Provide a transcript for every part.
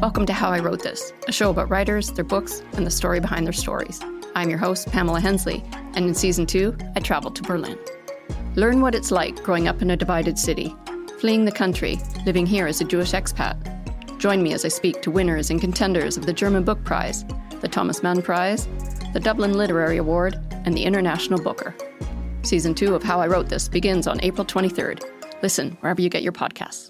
Welcome to How I Wrote This, a show about writers, their books, and the story behind their stories. I'm your host, Pamela Hensley, and in season two, I traveled to Berlin. Learn what it's like growing up in a divided city, fleeing the country, living here as a Jewish expat. Join me as I speak to winners and contenders of the German Book Prize, the Thomas Mann Prize, the Dublin Literary Award, and the International Booker. Season two of How I Wrote This begins on April 23rd. Listen wherever you get your podcasts.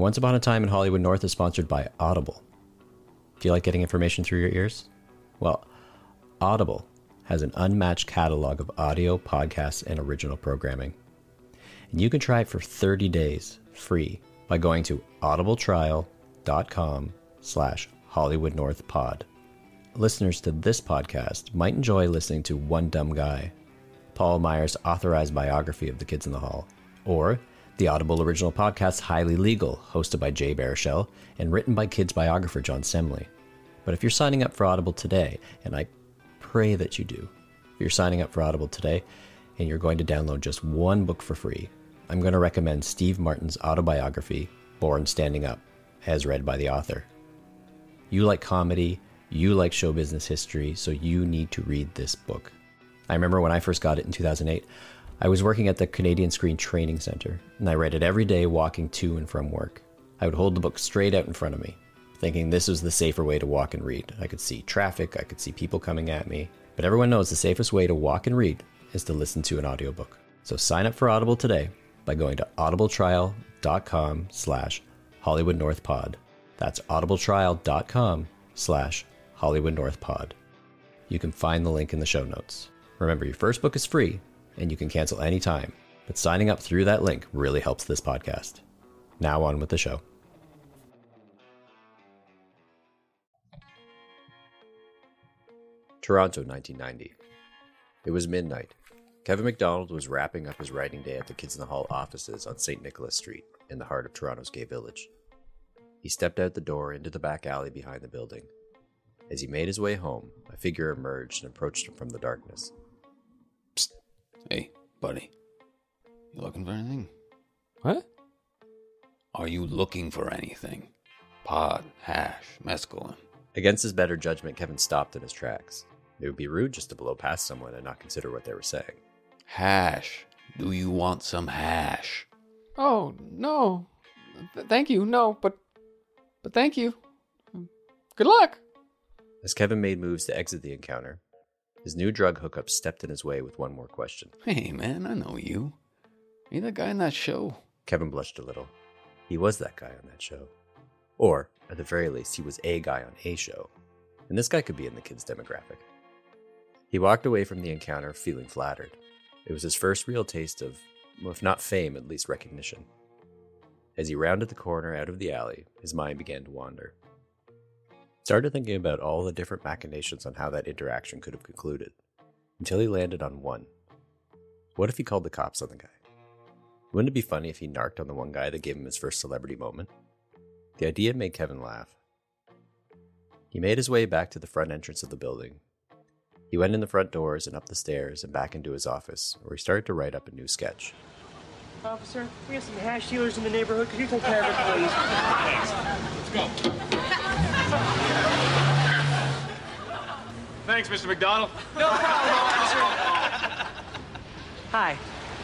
Once Upon a Time in Hollywood North is sponsored by Audible. Do you like getting information through your ears? Well, Audible has an unmatched catalog of audio, podcasts, and original programming. And you can try it for 30 days free by going to audibletrial.com slash Hollywood North Pod. Listeners to this podcast might enjoy listening to One Dumb Guy, Paul Meyers' authorized biography of the kids in the hall, or the Audible original podcast Highly Legal, hosted by Jay Baruchel and written by kids biographer John Semley. But if you're signing up for Audible today, and I pray that you do, if you're signing up for Audible today and you're going to download just one book for free, I'm going to recommend Steve Martin's autobiography, Born Standing Up, as read by the author. You like comedy, you like show business history, so you need to read this book. I remember when I first got it in 2008, I was working at the Canadian Screen Training Center, and I read it every day walking to and from work. I would hold the book straight out in front of me, thinking this was the safer way to walk and read. I could see traffic, I could see people coming at me, but everyone knows the safest way to walk and read is to listen to an audiobook. So sign up for Audible today by going to audibletrial.com slash Hollywood North Pod. That's audibletrial.com slash Hollywood North Pod. You can find the link in the show notes. Remember, your first book is free and you can cancel anytime, but signing up through that link really helps this podcast. Now on with the show. Toronto, 1990. It was midnight. Kevin McDonald was wrapping up his writing day at the Kids in the Hall offices on St. Nicholas Street in the heart of Toronto's gay village. He stepped out the door into the back alley behind the building. As he made his way home, a figure emerged and approached him from the darkness. Hey, buddy. You looking for anything? What? Are you looking for anything? Pod, hash, mescaline. Against his better judgment, Kevin stopped in his tracks. It would be rude just to blow past someone and not consider what they were saying. Hash. Do you want some hash? Oh no, Th- thank you. No, but but thank you. Good luck. As Kevin made moves to exit the encounter, his new drug hookup stepped in his way with one more question. Hey, man, I know you. You the guy in that show? Kevin blushed a little. He was that guy on that show. Or, at the very least, he was a guy on a show. And this guy could be in the kid's demographic. He walked away from the encounter feeling flattered. It was his first real taste of, well, if not fame, at least recognition. As he rounded the corner out of the alley, his mind began to wander. Started thinking about all the different machinations on how that interaction could have concluded, until he landed on one. What if he called the cops on the guy? Wouldn't it be funny if he narked on the one guy that gave him his first celebrity moment? The idea made Kevin laugh. He made his way back to the front entrance of the building. He went in the front doors and up the stairs and back into his office, where he started to write up a new sketch. Officer, we have some hash dealers in the neighborhood. Could you take care of it, please? Thanks. Let's go. Thanks, Mr. McDonald. No problem, officer. Hi,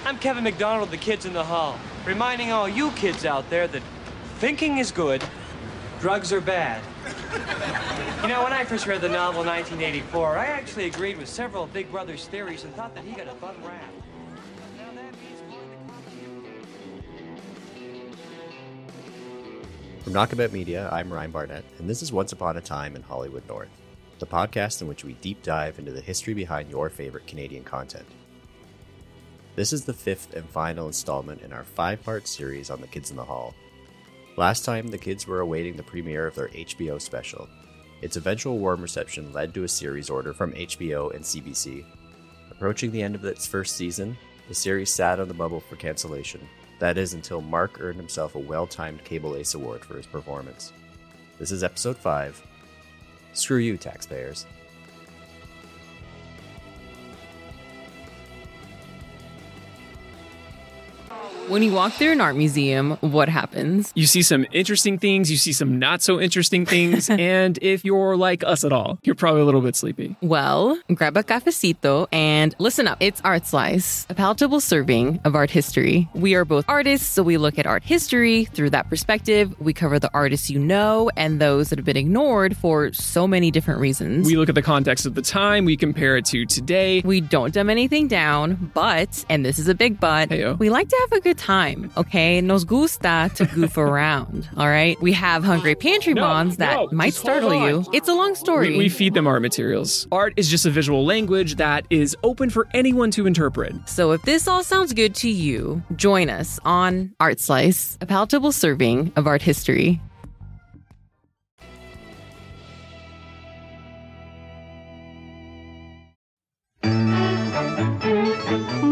I'm Kevin McDonald of the Kids in the Hall, reminding all you kids out there that thinking is good, drugs are bad. You know, when I first read the novel 1984, I actually agreed with several of Big Brother's theories and thought that he got a bum rap. From Knockabout Media, I'm Ryan Barnett, and this is Once Upon a Time in Hollywood North, the podcast in which we deep dive into the history behind your favorite Canadian content. This is the fifth and final installment in our five part series on the Kids in the Hall. Last time, the kids were awaiting the premiere of their HBO special. Its eventual warm reception led to a series order from HBO and CBC. Approaching the end of its first season, the series sat on the bubble for cancellation. That is until Mark earned himself a well timed Cable Ace Award for his performance. This is episode 5 Screw you, taxpayers. When you walk through an art museum, what happens? You see some interesting things, you see some not so interesting things, and if you're like us at all, you're probably a little bit sleepy. Well, grab a cafecito and listen up. It's Art Slice, a palatable serving of art history. We are both artists, so we look at art history through that perspective. We cover the artists you know and those that have been ignored for so many different reasons. We look at the context of the time, we compare it to today. We don't dumb anything down, but, and this is a big but, Heyo. we like to have a good time, okay? Nos gusta to goof around, all right? We have hungry pantry No, bonds that no, might startle you. It's a long story. We, we feed them art materials. Art is just a visual language that is open for anyone to interpret. So if this all sounds good to you, join us on Art Slice, a palatable serving of art history.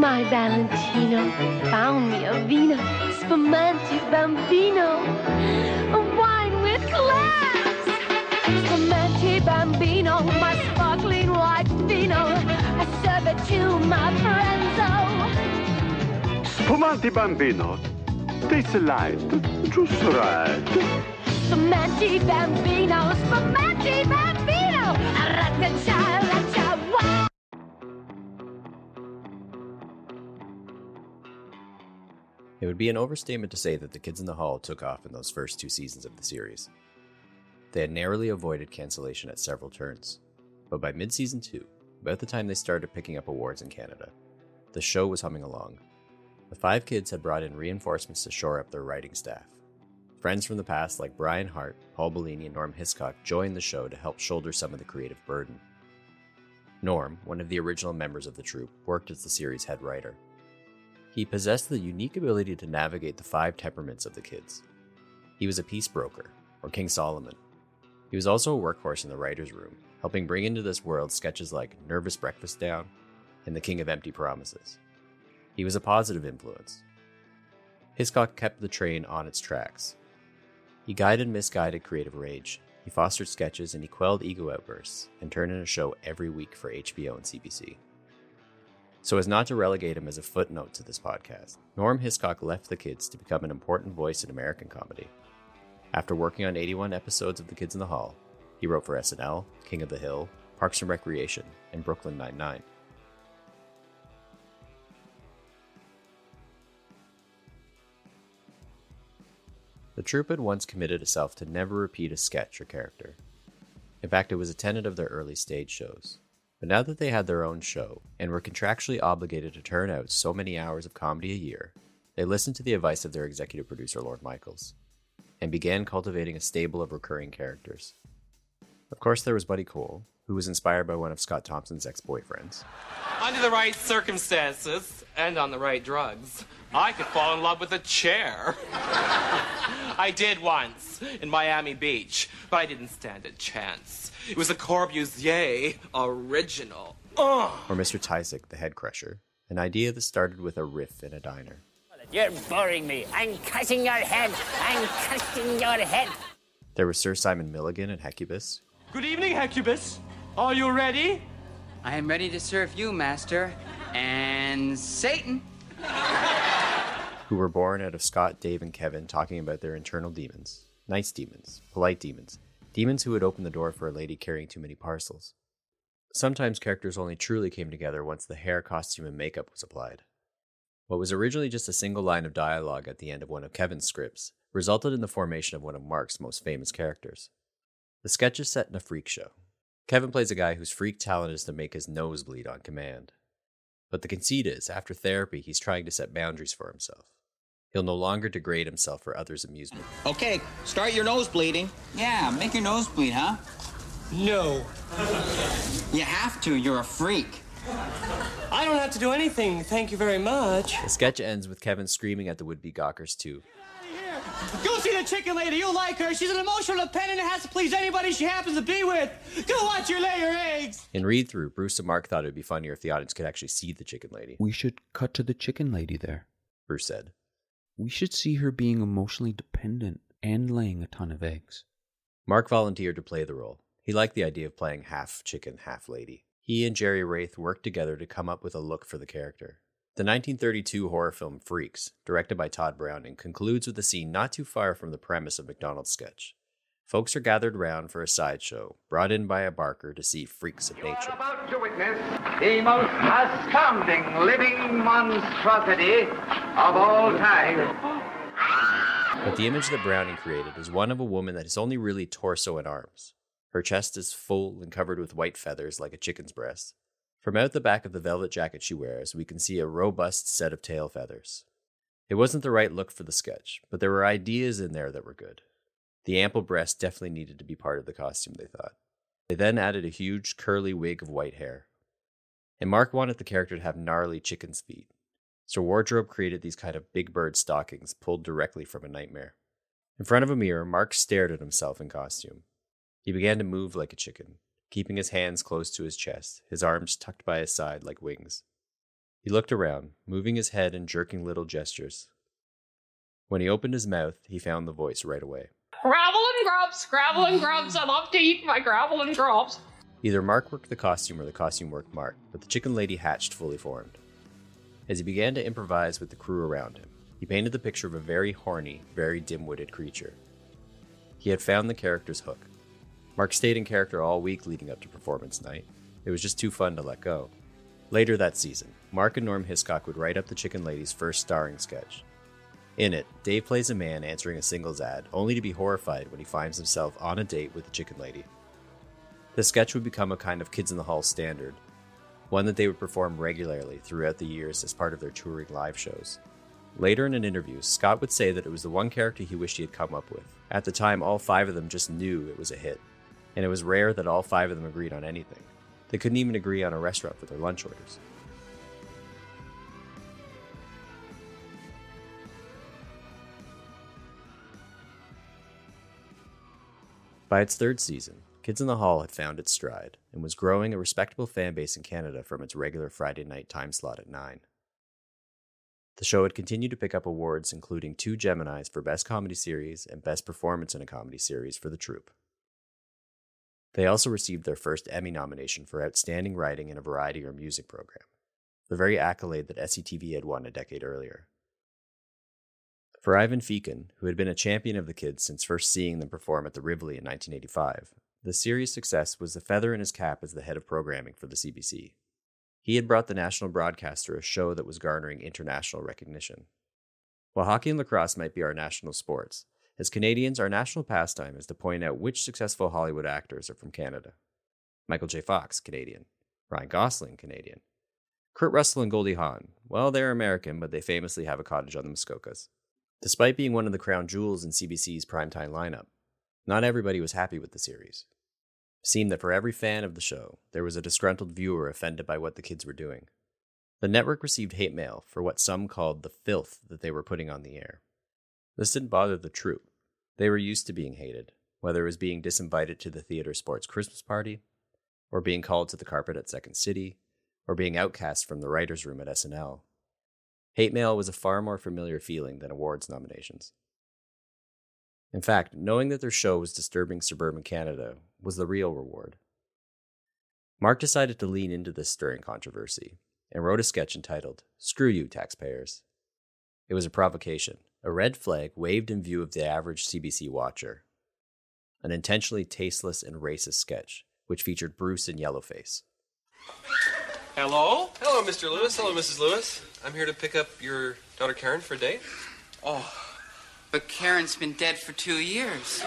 My Valentino found me a vino, spumante bambino, a wine with class. Spumante bambino, my sparkling white vino, I serve it to my friends. Oh, Spumante bambino. Tastes light, just right. spumante bambino, spumante bambino, ra-ta-cha, ra-cha, It would be an overstatement to say that the Kids in the Hall took off in those first two seasons of the series. They had narrowly avoided cancellation at several turns, but by mid season 2, about the time they started picking up awards in Canada, the show was humming along. The five kids had brought in reinforcements to shore up their writing staff. Friends from the past like Brian Hart, Paul Bellini, and Norm Hiscock joined the show to help shoulder some of the creative burden. Norm, one of the original members of the troupe, worked as the series' head writer. He possessed the unique ability to navigate the five temperaments of the kids. He was a peace broker, or King Solomon. He was also a workhorse in the writer's room, helping bring into this world sketches like Nervous Breakfast Down and The King of Empty Promises. He was a positive influence. Hiscock kept the train on its tracks. He guided misguided creative rage. He fostered sketches and he quelled ego outbursts and turned in a show every week for HBO and CBC. So as not to relegate him as a footnote to this podcast, Norm Hiscock left the kids to become an important voice in American comedy. After working on 81 episodes of The Kids in the Hall, he wrote for SNL, King of the Hill, Parks and Recreation, and Brooklyn Nine-Nine. The troupe had once committed itself to never repeat a sketch or character. In fact, it was a tenet of their early stage shows. But now that they had their own show and were contractually obligated to turn out so many hours of comedy a year, they listened to the advice of their executive producer, Lorne Michaels, and began cultivating a stable of recurring characters. Of course, there was Buddy Cole, who was inspired by one of Scott Thompson's ex boyfriends. Under the right circumstances and on the right drugs, I could fall in love with a chair. I did once in Miami Beach, but I didn't stand a chance. It was a Corbusier original. Ugh. Or Mr. Tyzik, the head crusher, an idea that started with a riff in a diner. You're boring me. I'm cutting your head. I'm cutting your head. There was Sir Simon Milligan and Hecubus, Good evening, Hecubus. Are you ready? I am ready to serve you, Master. And Satan. Who were born out of Scott, Dave, and Kevin talking about their internal demons nice demons, polite demons, demons who would open the door for a lady carrying too many parcels. Sometimes characters only truly came together once the hair, costume, and makeup was applied. What was originally just a single line of dialogue at the end of one of Kevin's scripts resulted in the formation of one of Mark's most famous characters. The sketch is set in a freak show. Kevin plays a guy whose freak talent is to make his nose bleed on command. But the conceit is, after therapy, he's trying to set boundaries for himself. He'll no longer degrade himself for others' amusement. Okay, start your nose bleeding. Yeah, make your nose bleed, huh? No. You have to. You're a freak. I don't have to do anything, thank you very much. The sketch ends with Kevin screaming at the would be gawkers, too. Go see the chicken lady. You'll like her. She's an emotional dependent and has to please anybody she happens to be with. Go watch her lay her eggs. In read through, Bruce and Mark thought it would be funnier if the audience could actually see the chicken lady. We should cut to the chicken lady there. Bruce said. We should see her being emotionally dependent and laying a ton of eggs. Mark volunteered to play the role. He liked the idea of playing half chicken, half lady. He and Jerry Wraith worked together to come up with a look for the character. The 1932 horror film Freaks, directed by Tod Browning, concludes with a scene not too far from the premise of McDonald's sketch. Folks are gathered round for a sideshow, brought in by a barker to see freaks of nature. about to witness the most astounding living monstrosity of all time. But the image that Browning created is one of a woman that is only really torso and arms. Her chest is full and covered with white feathers like a chicken's breast. From out the back of the velvet jacket she wears, we can see a robust set of tail feathers. It wasn't the right look for the sketch, but there were ideas in there that were good. The ample breast definitely needed to be part of the costume, they thought. They then added a huge curly wig of white hair. And Mark wanted the character to have gnarly chicken's feet, so wardrobe created these kind of big bird stockings pulled directly from a nightmare. In front of a mirror, Mark stared at himself in costume. He began to move like a chicken, keeping his hands close to his chest, his arms tucked by his side like wings. He looked around, moving his head and jerking little gestures. When he opened his mouth, he found the voice right away. Gravel and grubs, gravel and grubs. I love to eat my gravel and grubs. Either Mark worked the costume or the costume worked Mark, but the chicken lady hatched fully formed. As he began to improvise with the crew around him, he painted the picture of a very horny, very dim witted creature. He had found the character's hook. Mark stayed in character all week leading up to performance night. It was just too fun to let go. Later that season, Mark and Norm Hiscock would write up the Chicken Lady's first starring sketch. In it, Dave plays a man answering a singles ad, only to be horrified when he finds himself on a date with the Chicken Lady. The sketch would become a kind of Kids in the Hall standard, one that they would perform regularly throughout the years as part of their touring live shows. Later in an interview, Scott would say that it was the one character he wished he had come up with. At the time, all five of them just knew it was a hit, and it was rare that all five of them agreed on anything. They couldn't even agree on a restaurant for their lunch orders. By its third season, Kids in the Hall had found its stride and was growing a respectable fan base in Canada from its regular Friday night time slot at 9. The show had continued to pick up awards, including two Geminis for Best Comedy Series and Best Performance in a Comedy Series for the troupe. They also received their first Emmy nomination for Outstanding Writing in a Variety or Music Program, the very accolade that SCTV had won a decade earlier. For Ivan Fecan, who had been a champion of the kids since first seeing them perform at the Rivoli in 1985, the series' success was a feather in his cap as the head of programming for the CBC. He had brought the national broadcaster a show that was garnering international recognition. While hockey and lacrosse might be our national sports, as Canadians, our national pastime is to point out which successful Hollywood actors are from Canada. Michael J. Fox, Canadian. Ryan Gosling, Canadian. Kurt Russell and Goldie Hawn, well, they're American, but they famously have a cottage on the Muskokas. Despite being one of the crown jewels in CBC's primetime lineup, not everybody was happy with the series. It seemed that for every fan of the show, there was a disgruntled viewer offended by what the kids were doing. The network received hate mail for what some called the filth that they were putting on the air. This didn't bother the troupe. They were used to being hated, whether it was being disinvited to the theater sports Christmas party, or being called to the carpet at Second City, or being outcast from the writer's room at SNL. Hate mail was a far more familiar feeling than awards nominations. In fact, knowing that their show was disturbing suburban Canada was the real reward. Mark decided to lean into this stirring controversy and wrote a sketch entitled Screw You, Taxpayers. It was a provocation, a red flag waved in view of the average CBC watcher. An intentionally tasteless and racist sketch, which featured Bruce in yellowface. Hello? Hello, Mr. Lewis. Hello, Mrs. Lewis. I'm here to pick up your daughter Karen for a date. Oh, but Karen's been dead for two years.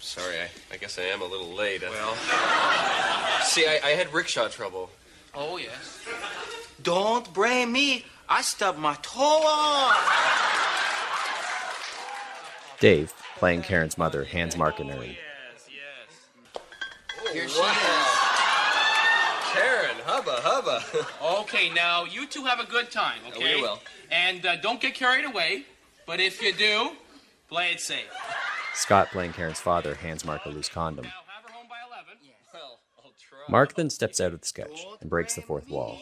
Sorry, I, I guess I am a little late. Uh, well, see, I, I had rickshaw trouble. Oh, yes. Don't blame me. I stubbed my toe on. Dave, playing Karen's mother, hands Mark an urn. Yes, yes. Here she is. Karen, hubba, hubba. Okay, now you two have a good time, okay? we will. And uh, don't get carried away. But if you do, play it safe. Scott, playing Karen's father, hands Mark a loose condom. Mark then steps out of the sketch and breaks the fourth wall.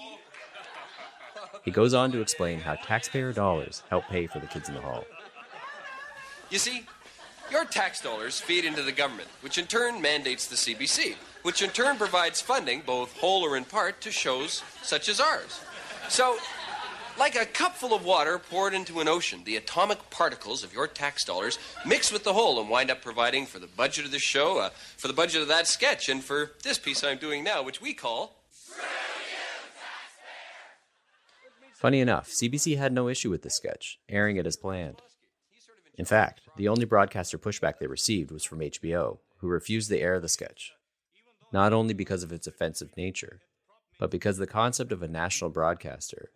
He goes on to explain how taxpayer dollars help pay for the kids in the hall. You see, your tax dollars feed into the government, which in turn mandates the CBC, which in turn provides funding, both whole or in part, to shows such as ours. So, like a cupful of water poured into an ocean, the atomic particles of your tax dollars mix with the whole and wind up providing for the budget of this show, uh, for the budget of that sketch, and for this piece I'm doing now, which we call Funny enough, CBC had no issue with the sketch, airing it as planned. In fact, the only broadcaster pushback they received was from HBO, who refused to air the sketch. Not only because of its offensive nature, but because the concept of a national broadcaster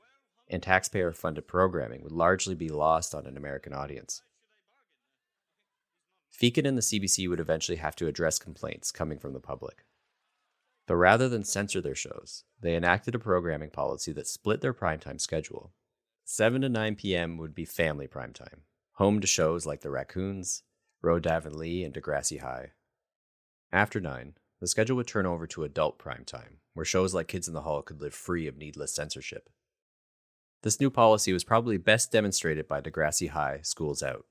and taxpayer funded programming would largely be lost on an American audience. Fecan and the CBC would eventually have to address complaints coming from the public. But rather than censor their shows, they enacted a programming policy that split their primetime schedule. 7 to 9 p.m. would be family primetime, home to shows like The Raccoons, Road to Avonlea, and Degrassi High. After 9, the schedule would turn over to adult primetime, where shows like Kids in the Hall could live free of needless censorship. This new policy was probably best demonstrated by Degrassi High School's Out.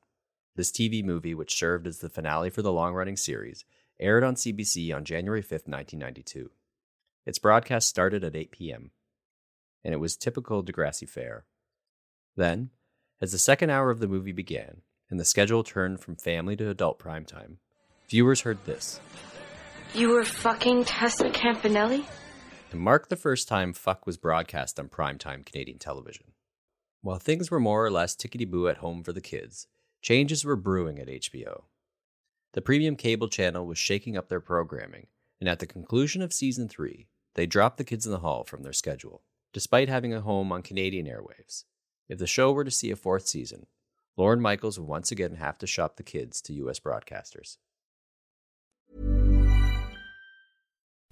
This TV movie, which served as the finale for the long running series, aired on CBC on January 5, 1992. Its broadcast started at 8 p.m., and it was typical Degrassi fare. Then, as the second hour of the movie began and the schedule turned from family to adult primetime, viewers heard this. You were fucking Tessa Campanelli? To mark the first time Fuck was broadcast on primetime Canadian television. While things were more or less tickety boo at home for the kids, changes were brewing at HBO. The premium cable channel was shaking up their programming, and at the conclusion of season three, they dropped The Kids in the Hall from their schedule, despite having a home on Canadian airwaves. If the show were to see a fourth season, Lorne Michaels would once again have to shop the kids to U.S. broadcasters.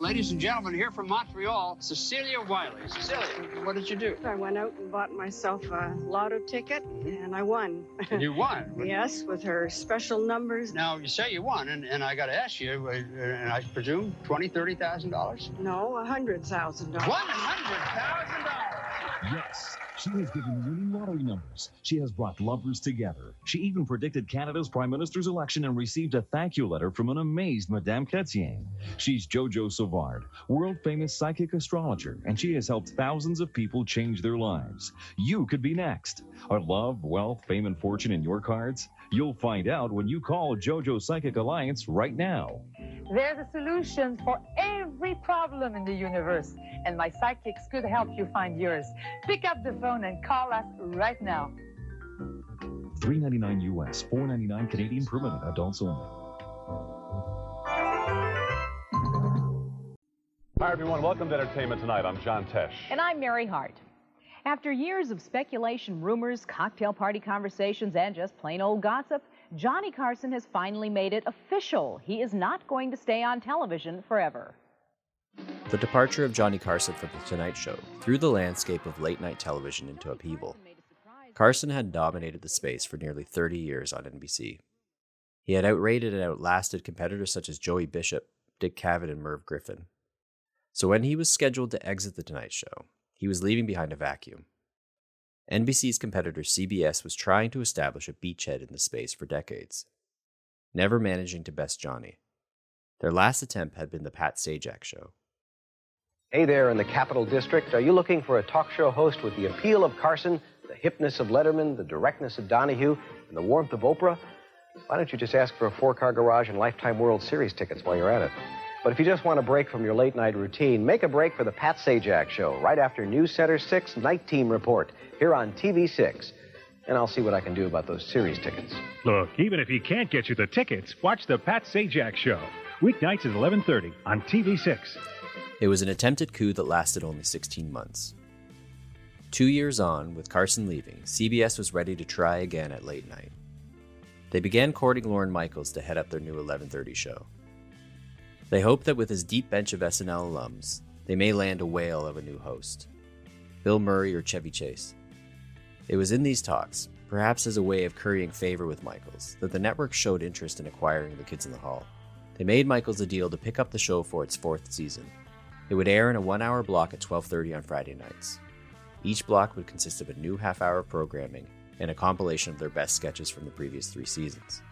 Ladies and gentlemen, here from Montreal, Cecilia Wiley. Cecilia, what did you do? I went out and bought myself a lotto ticket, and I won. And you won? yes, with her special numbers. Now, you say you won, and, and I got to ask you, uh, and I presume $20,000, $30,000? No, $100,000. $100,000? Yes, she has given winning lottery numbers. She has brought lovers together. She even predicted Canada's Prime Minister's election and received a thank you letter from an amazed Madame Chrétien. She's Jojo Savard, world famous psychic astrologer, and she has helped thousands of people change their lives. You could be next. Are love, wealth, fame, and fortune in your cards? You'll find out when you call JoJo Psychic Alliance right now. There's a solution for every problem in the universe, and my psychics could help you find yours. Pick up the phone and call us right now. 399 US, 499 Canadian per minute, adults only. Hi, everyone. Welcome to Entertainment Tonight. I'm John Tesh. And I'm Mary Hart. After years of speculation, rumors, cocktail party conversations, and just plain old gossip, Johnny Carson has finally made it official. He is not going to stay on television forever. The departure of Johnny Carson from The Tonight Show threw the landscape of late night television into upheaval. Carson had dominated the space for nearly 30 years on NBC. He had outrated and outlasted competitors such as Joey Bishop, Dick Cavett, and Merv Griffin. So when he was scheduled to exit The Tonight Show, he was leaving behind a vacuum. NBC's competitor CBS was trying to establish a beachhead in the space for decades, never managing to best Johnny. Their last attempt had been the Pat Sajak show. Hey there in the Capital District. Are you looking for a talk show host with the appeal of Carson, the hipness of Letterman, the directness of Donahue, and the warmth of Oprah? Why don't you just ask for a four car garage and lifetime World Series tickets while you're at it? But if you just want a break from your late night routine, make a break for the Pat Sajak Show right after News Center 6 Night Team Report here on TV6. And I'll see what I can do about those series tickets. Look, even if he can't get you the tickets, watch the Pat Sajak Show. Weeknights at 11:30 on TV6. It was an attempted coup that lasted only 16 months. Two years on, with Carson leaving, CBS was ready to try again at late night. They began courting Lorne Michaels to head up their new 11:30 show. They hope that with his deep bench of SNL alums, they may land a whale of a new host. Bill Murray or Chevy Chase. It was in these talks, perhaps as a way of currying favor with Michaels, that the network showed interest in acquiring the kids in the hall. They made Michaels a deal to pick up the show for its fourth season. It would air in a one-hour block at 12:30 on Friday nights. Each block would consist of a new half-hour programming and a compilation of their best sketches from the previous three seasons.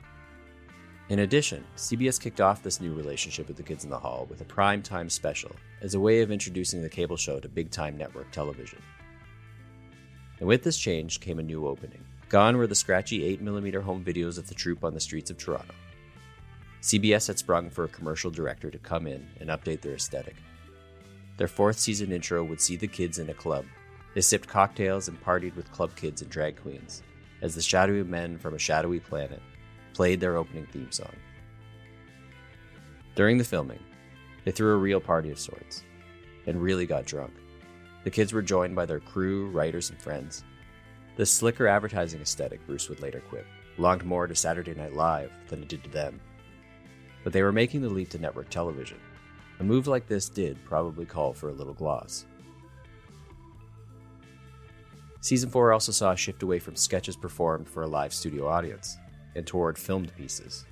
In addition, CBS kicked off this new relationship with the Kids in the Hall with a prime time special as a way of introducing the cable show to big time network television. And with this change came a new opening. Gone were the scratchy 8mm home videos of the troupe on the streets of Toronto. CBS had sprung for a commercial director to come in and update their aesthetic. Their fourth season intro would see the kids in a club. They sipped cocktails and partied with club kids and drag queens, as the shadowy men from a shadowy planet played their opening theme song. During the filming, they threw a real party of sorts and really got drunk. The kids were joined by their crew, writers, and friends. The slicker advertising aesthetic, Bruce would later quip, belonged more to Saturday Night Live than it did to them. But they were making the leap to network television. A move like this did probably call for a little gloss. Season 4 also saw a shift away from sketches performed for a live studio audience and toward filmed pieces.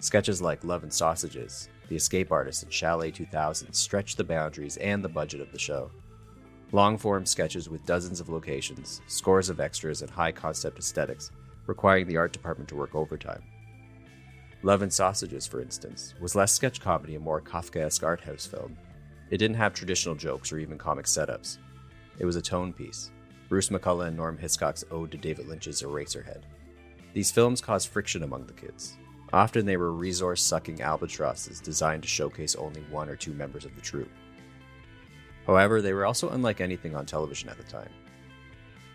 Sketches like Love and Sausages, The Escape Artist, and Chalet 2000 stretched the boundaries and the budget of the show. Long form sketches with dozens of locations, scores of extras, and high concept aesthetics, requiring the art department to work overtime. Love and Sausages, for instance, was less sketch comedy and more Kafkaesque art house film. It didn't have traditional jokes or even comic setups. It was a tone piece, Bruce McCulloch and Norm Hiscock's ode to David Lynch's Eraserhead. These films caused friction among the kids. Often they were resource sucking albatrosses designed to showcase only one or two members of the troupe. However, they were also unlike anything on television at the time.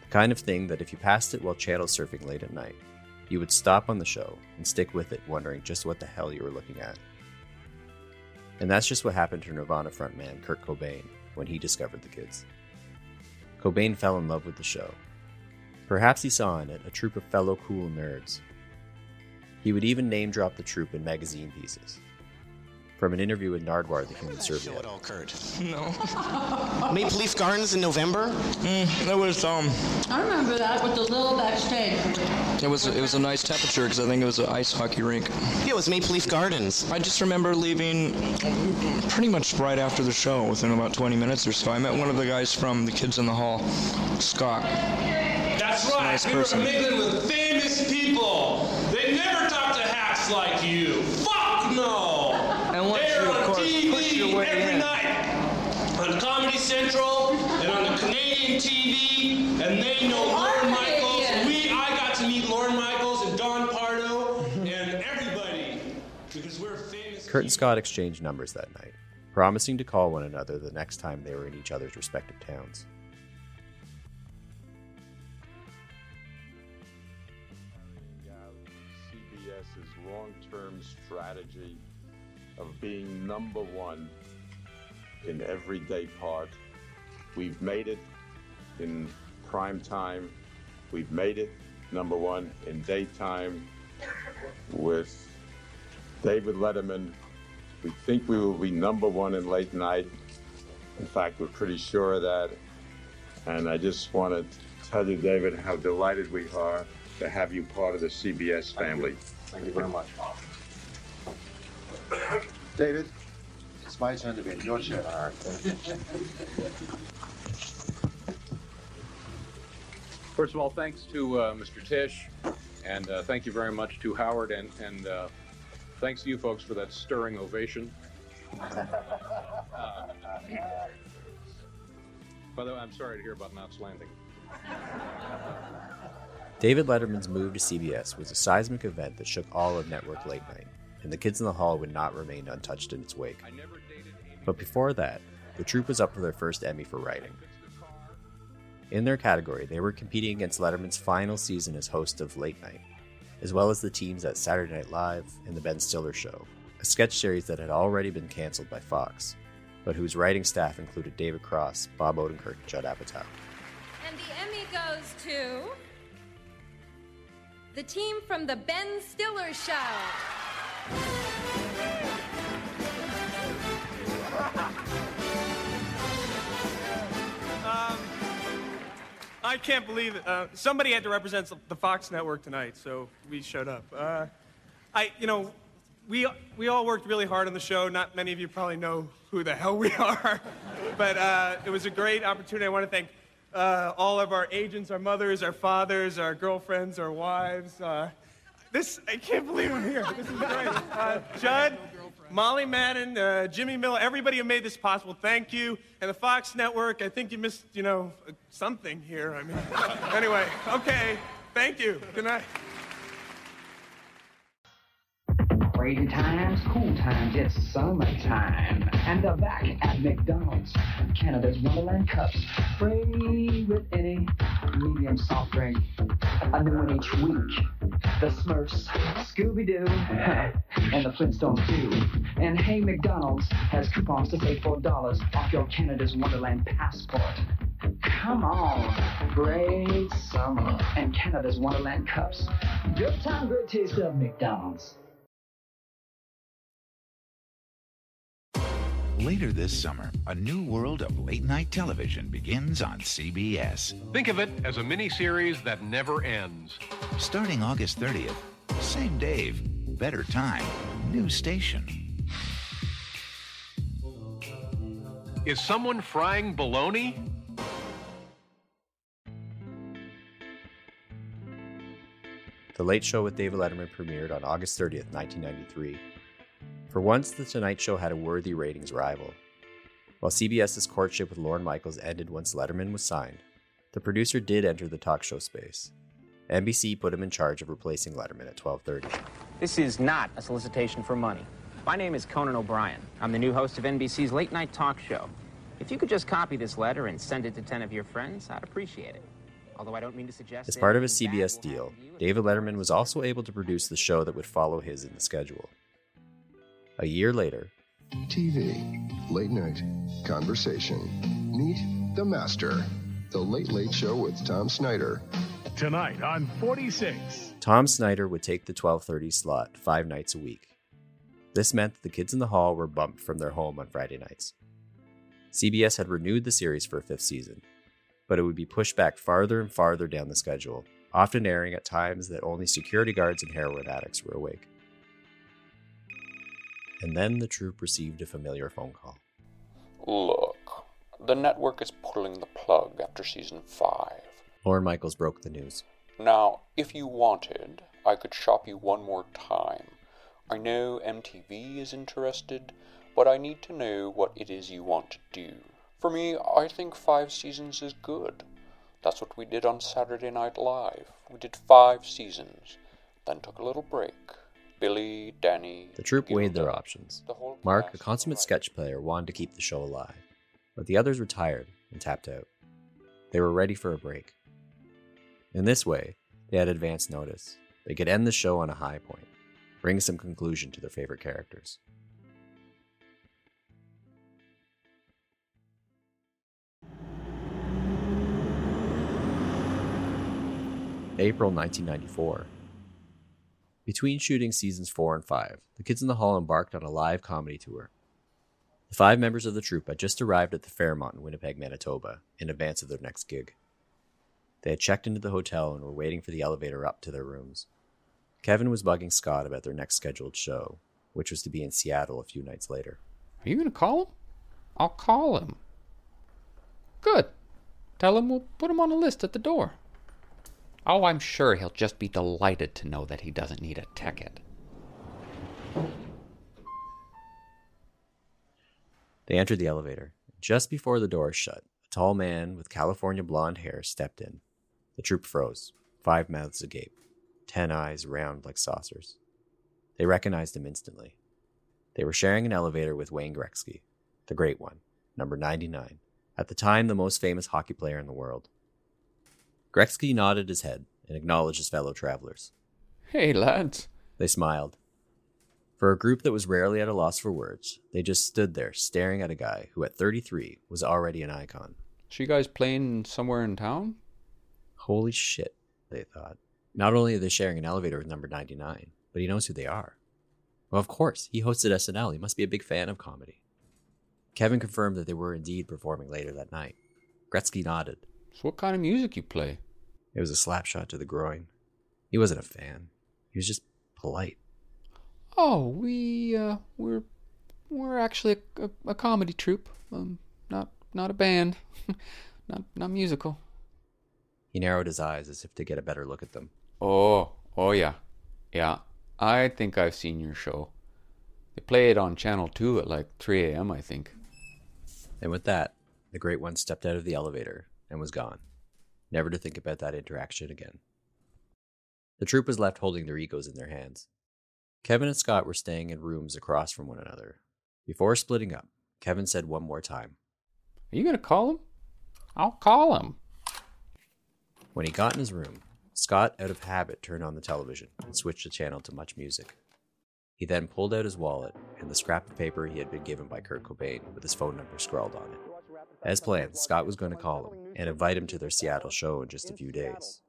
The kind of thing that if you passed it while channel surfing late at night, you would stop on the show and stick with it, wondering just what the hell you were looking at. And that's just what happened to Nirvana frontman Kurt Cobain when he discovered the kids. Cobain fell in love with the show. Perhaps he saw in it a troop of fellow cool nerds. He would even name drop the troupe in magazine pieces. From an interview with Nardwuar, the human serviette. It all occurred. No. Maple Leaf Gardens in November. Mm, it was um. I remember that with the little backstage. It was it was a nice temperature because I think it was an ice hockey rink. Yeah, it was Maple Leaf Gardens. I just remember leaving pretty much right after the show, within about 20 minutes or so. I met one of the guys from the Kids in the Hall, Scott. That's right. nice we person. were mingling with famous people. They never talk to hacks like you. Fuck no. And once They're you, of on course, TV push your way every in. night on Comedy Central and on the Canadian TV, and they know Lorne Michaels. We, I got to meet Lorne Michaels and Don Pardo and everybody because we're famous. Kurt and Scott exchanged numbers that night, promising to call one another the next time they were in each other's respective towns. Of being number one in every day part. We've made it in prime time. We've made it number one in daytime with David Letterman. We think we will be number one in late night. In fact, we're pretty sure of that. And I just want to tell you, David, how delighted we are to have you part of the CBS family. Thank you very much. David, it's my turn to be in your chair. All right. First of all, thanks to uh, Mr. Tisch, and uh, thank you very much to Howard, and, and uh, thanks to you folks for that stirring ovation. Uh, by the way, I'm sorry to hear about Knots Landing. David Letterman's move to CBS was a seismic event that shook all of network late night. And the kids in the hall would not remain untouched in its wake. But before that, the troupe was up for their first Emmy for writing. In their category, they were competing against Letterman's final season as host of Late Night, as well as the teams at Saturday Night Live and The Ben Stiller Show, a sketch series that had already been canceled by Fox, but whose writing staff included David Cross, Bob Odenkirk, and Judd Apatow. And the Emmy goes to the team from the Ben Stiller Show. I can't believe it. Uh, somebody had to represent the Fox network tonight, so we showed up. Uh, I, you know, we we all worked really hard on the show. Not many of you probably know who the hell we are, but uh, it was a great opportunity. I want to thank uh, all of our agents, our mothers, our fathers, our girlfriends, our wives. Uh, this I can't believe I'm here. This is great. Uh, Judd, Molly Madden, uh, Jimmy Miller, everybody who made this possible. Thank you. And the Fox Network. I think you missed, you know, something here. I mean, anyway, okay. Thank you. Good night. Crazy times, cool times, it's summertime. And they're back at McDonald's. Canada's Wonderland Cups. Free with any medium soft drink. A new one each week. The Smurfs, Scooby Doo, and the Flintstones too. And hey, McDonald's has coupons to save $4 off your Canada's Wonderland passport. Come on, great summer and Canada's Wonderland Cups. Good time, great taste of McDonald's. Later this summer, a new world of late night television begins on CBS. Think of it as a miniseries that never ends. Starting August 30th, same Dave, better time, new station. Is someone frying bologna? The Late Show with David Letterman premiered on August 30th, 1993. For once, The Tonight Show had a worthy ratings rival. While CBS's courtship with Lorne Michaels ended once Letterman was signed, the producer did enter the talk show space. NBC put him in charge of replacing Letterman at 12:30. This is not a solicitation for money. My name is Conan O'Brien. I'm the new host of NBC's late night talk show. If you could just copy this letter and send it to 10 of your friends, I'd appreciate it. Although I don't mean to suggest As part of his bad CBS deal, David Letterman was also able to produce the show that would follow his in the schedule. A year later, TV, late night, conversation. Meet the master. The Late Late Show with Tom Snyder. Tonight on 46. Tom Snyder would take the 12:30 slot 5 nights a week. This meant that the kids in the hall were bumped from their home on Friday nights. CBS had renewed the series for a fifth season, but it would be pushed back farther and farther down the schedule, often airing at times that only security guards and heroin addicts were awake. And then the troupe received a familiar phone call. Look, the network is pulling the plug after season 5. Lorne Michaels broke the news. Now, if you wanted, I could shop you one more time. I know MTV is interested, but I need to know what it is you want to do. For me, I think five seasons is good. That's what we did on Saturday Night Live. We did five seasons, then took a little break. Billy, Danny. The troupe weighed their options. Mark, a consummate sketch player, wanted to keep the show alive, but the others retired and tapped out. They were ready for a break. In this way, they had advance notice. They could end the show on a high point, bring some conclusion to their favorite characters. April 1994. Between shooting seasons 4 and 5, the Kids in the Hall embarked on a live comedy tour. The five members of the troupe had just arrived at the Fairmont in Winnipeg, Manitoba, in advance of their next gig. They had checked into the hotel and were waiting for the elevator up to their rooms. Kevin was bugging Scott about their next scheduled show, which was to be in Seattle a few nights later. Are you going to call him? I'll call him. Good. Tell him we'll put him on a list at the door. Oh, I'm sure he'll just be delighted to know that he doesn't need a ticket. They entered the elevator. Just before the door shut, a tall man with California blonde hair stepped in. The troop froze, five mouths agape, ten eyes round like saucers. They recognized him instantly. They were sharing an elevator with Wayne Gretzky, the great one, number 99, at the time the most famous hockey player in the world. Gretzky nodded his head and acknowledged his fellow travelers. Hey, lads. They smiled. For a group that was rarely at a loss for words, they just stood there staring at a guy who at 33 was already an icon. So you guys playing somewhere in town? Holy shit, they thought. Not only are they sharing an elevator with number 99, but he knows who they are. Well, of course, he hosted SNL. He must be a big fan of comedy. Kevin confirmed that they were indeed performing later that night. Gretzky nodded. So what kind of music you play? It was a slap shot to the groin. He wasn't a fan. He was just polite. Oh, we uh, we're we're actually a, a, a comedy troupe. Um, not not a band, not not musical. He narrowed his eyes as if to get a better look at them. Oh, oh yeah, yeah. I think I've seen your show. They play it on Channel 2 at like 3 a.m., I think. And with that, the Great One stepped out of the elevator and was gone, never to think about that interaction again. The troupe was left holding their egos in their hands. Kevin and Scott were staying in rooms across from one another. Before splitting up, Kevin said one more time, Are you going to call him? I'll call him. When he got in his room, Scott, out of habit, turned on the television and switched the channel to MuchMusic. He then pulled out his wallet and the scrap of paper he had been given by Kurt Cobain with his phone number scrawled on it. As planned, Scott was going to call him and invite him to their Seattle show in just a few days.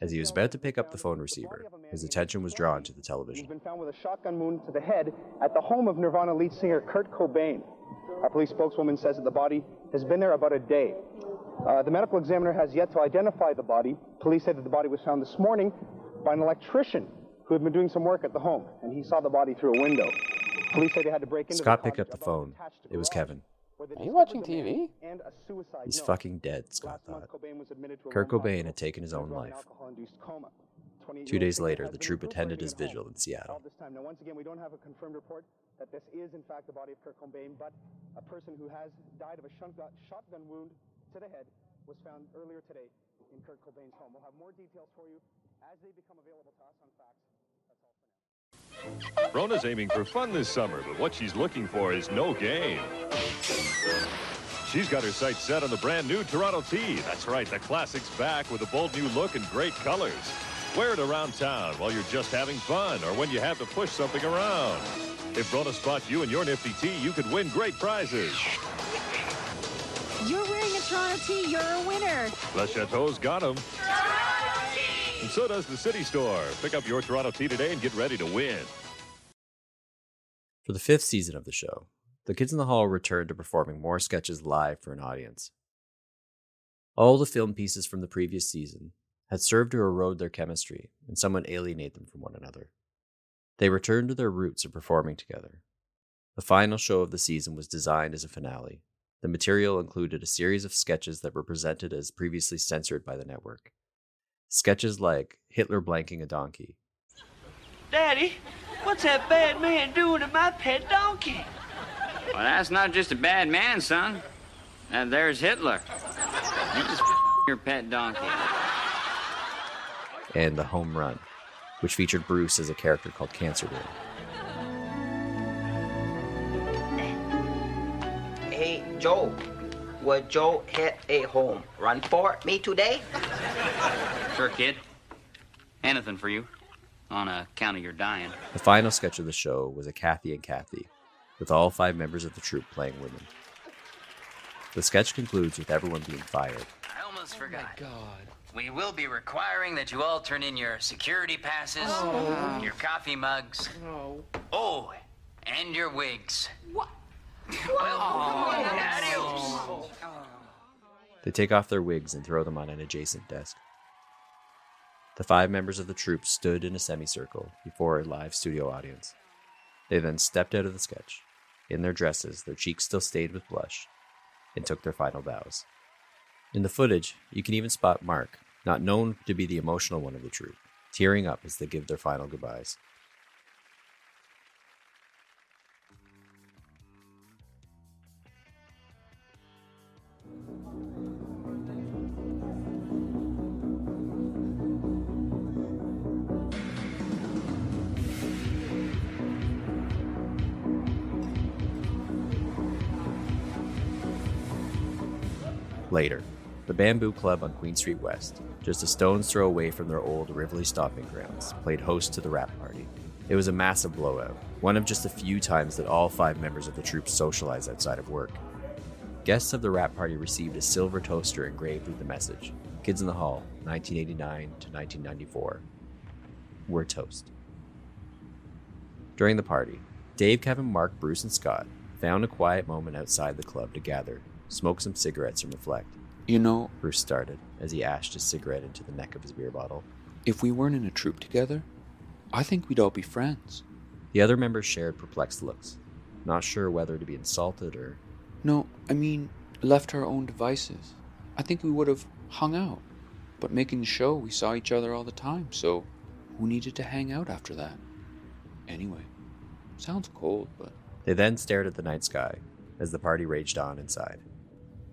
As he was about to pick up the phone receiver, his attention was drawn to the television. He's been found with a shotgun wound to the head at the home of Nirvana lead singer Kurt Cobain. Our police spokeswoman says that the body has been there about a day. Uh, the medical examiner has yet to identify the body. Police said that the body was found this morning by an electrician who had been doing some work at the home, and he saw the body through a window. Police say they had to break into Scott the picked up the phone. It was Kevin. Are you watching TV? He's fucking dead, Scott thought. Kurt Cobain had taken his own life. Two days later, the troupe attended his vigil in Seattle. Now, once again, we don't have a confirmed report that this is, in fact, the body of Kurt Cobain, but a person who has died of a shotgun shotgun wound to the head was found earlier today in Kurt Cobain's home. We'll have more details for you as they become available to us on Facts. Rona's aiming for fun this summer, but what she's looking for is no game. She's got her sights set on the brand new Toronto T. That's right, the classic's back with a bold new look and great colors. Wear it around town while you're just having fun or when you have to push something around. If Rona spots you in your nifty tee, you could win great prizes. You're wearing a Toronto tee. You're a winner. Le Chateau's got them. And so does the City Store. Pick up your Toronto T today and get ready to win. For the fifth season of the show, the Kids in the Hall returned to performing more sketches live for an audience. All the film pieces from the previous season had served to erode their chemistry and somewhat alienate them from one another. They returned to their roots of performing together. The final show of the season was designed as a finale. The material included a series of sketches that were presented as previously censored by the network. Sketches like Hitler blanking a donkey, Daddy, what's that bad man doing to my pet donkey? Well, that's not just a bad man, son. And there's Hitler. You just your pet donkey. and The Home Run, which featured Bruce as a character called Cancer Boy. Hey, Joe. Would Joe hit a home run for me today? Sure, kid. Anything for you. On account of your dying. The final sketch of the show was a Kathy and Kathy, with all five members of the troupe playing women. The sketch concludes with everyone being fired. I almost oh forgot. My God. We will be requiring that you all turn in your security passes, Oh. your coffee mugs, oh, and your wigs. What? Well, oh. adios. They take off their wigs and throw them on an adjacent desk. The five members of the troupe stood in a semicircle before a live studio audience. They then stepped out of the sketch, in their dresses, their cheeks still stained with blush, and took their final bows. In the footage, you can even spot Mark, not known to be the emotional one of the troupe, tearing up as they give their final goodbyes. Later, the Bamboo Club on Queen Street West, just a stone's throw away from their old Rivoli stomping grounds, played host to the wrap party. It was a massive blowout, one of just a few times that all five members of the troupe socialized outside of work. Guests of the wrap party received a silver toaster engraved with the message Kids in the Hall, 1989 to 1994. We're toast. During the party, Dave, Kevin, Mark, Bruce, and Scott found a quiet moment outside the club to gather, smoke some cigarettes, and reflect. You know, Bruce started as he ashed his cigarette into the neck of his beer bottle. if we weren't in a troupe together, I think we'd all be friends. The other members shared perplexed looks, not sure whether to be insulted or. No, I mean, left to our own devices. I think we would have hung out. But making the show, we saw each other all the time, so who needed to hang out after that? Anyway, sounds cold, but They then stared at the night sky as the party raged on inside.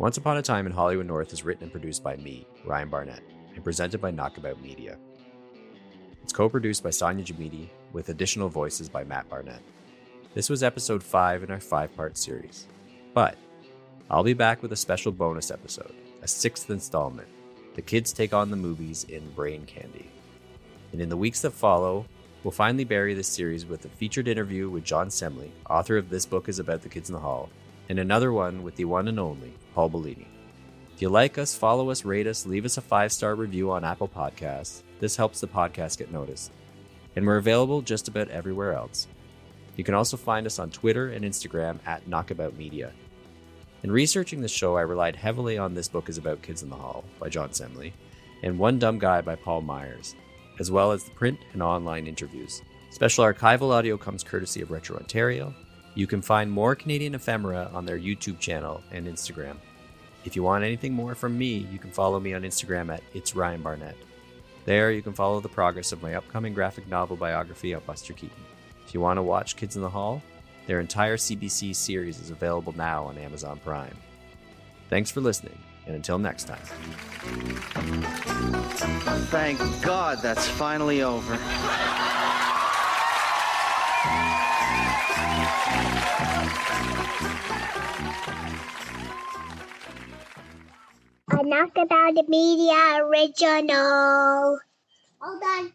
Once Upon a Time in Hollywood North is written and produced by me, Ryan Barnett, and presented by Knockabout Media. It's co produced by Sonia Gemmiti, with additional voices by Matt Barnett. This was episode 5 in our five part series. But I'll be back with a special bonus episode, a sixth installment. The kids take on the movies in Brain Candy. And in the weeks that follow, we'll finally bury this series with a featured interview with John Semley, author of This Book is About the Kids in the Hall, and another one with the one and only Paul Bellini. If you like us, follow us, rate us, leave us a five star review on Apple Podcasts. This helps the podcast get noticed. And we're available just about everywhere else. You can also find us on Twitter and Instagram at Knockabout Media. In researching this show, I relied heavily on This Book is About Kids in the Hall by John Semley and One Dumb Guy by Paul Meyers, as well as the print and online interviews. Special archival audio comes courtesy of Retrontario. You can find more Canadian ephemera on their YouTube channel and Instagram. If you want anything more from me, you can follow me on Instagram at It's Ryan Barnett. There, you can follow the progress of my upcoming graphic novel biography of Buster Keaton. If you want to watch Kids in the Hall, their entire CBC series is available now on Amazon Prime. Thanks for listening, and until next time. Thank God that's finally over. A Knockabout Media original. Hold on.